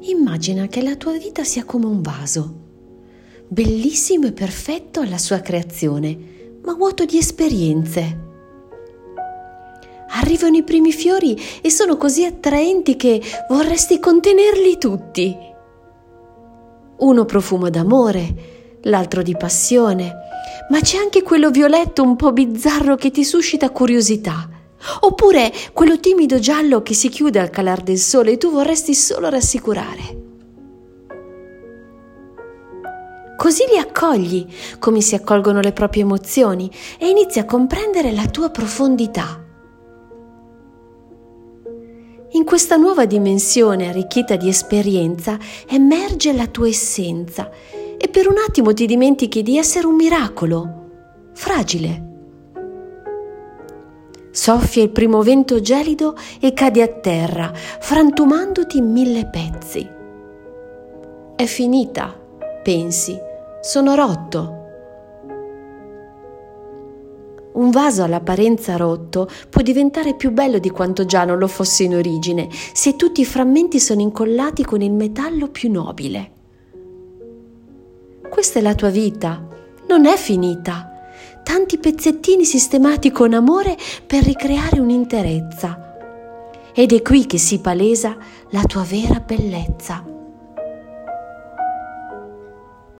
Immagina che la tua vita sia come un vaso, bellissimo e perfetto alla sua creazione, ma vuoto di esperienze. Arrivano i primi fiori e sono così attraenti che vorresti contenerli tutti. Uno profumo d'amore, l'altro di passione, ma c'è anche quello violetto un po' bizzarro che ti suscita curiosità. Oppure quello timido giallo che si chiude al calar del sole e tu vorresti solo rassicurare. Così li accogli, come si accolgono le proprie emozioni, e inizi a comprendere la tua profondità. In questa nuova dimensione arricchita di esperienza emerge la tua essenza e per un attimo ti dimentichi di essere un miracolo, fragile. Soffia il primo vento gelido e cadi a terra, frantumandoti in mille pezzi. È finita, pensi, sono rotto. Un vaso all'apparenza rotto può diventare più bello di quanto già non lo fosse in origine, se tutti i frammenti sono incollati con il metallo più nobile. Questa è la tua vita, non è finita. Tanti pezzettini sistemati con amore per ricreare un'interezza. Ed è qui che si palesa la tua vera bellezza.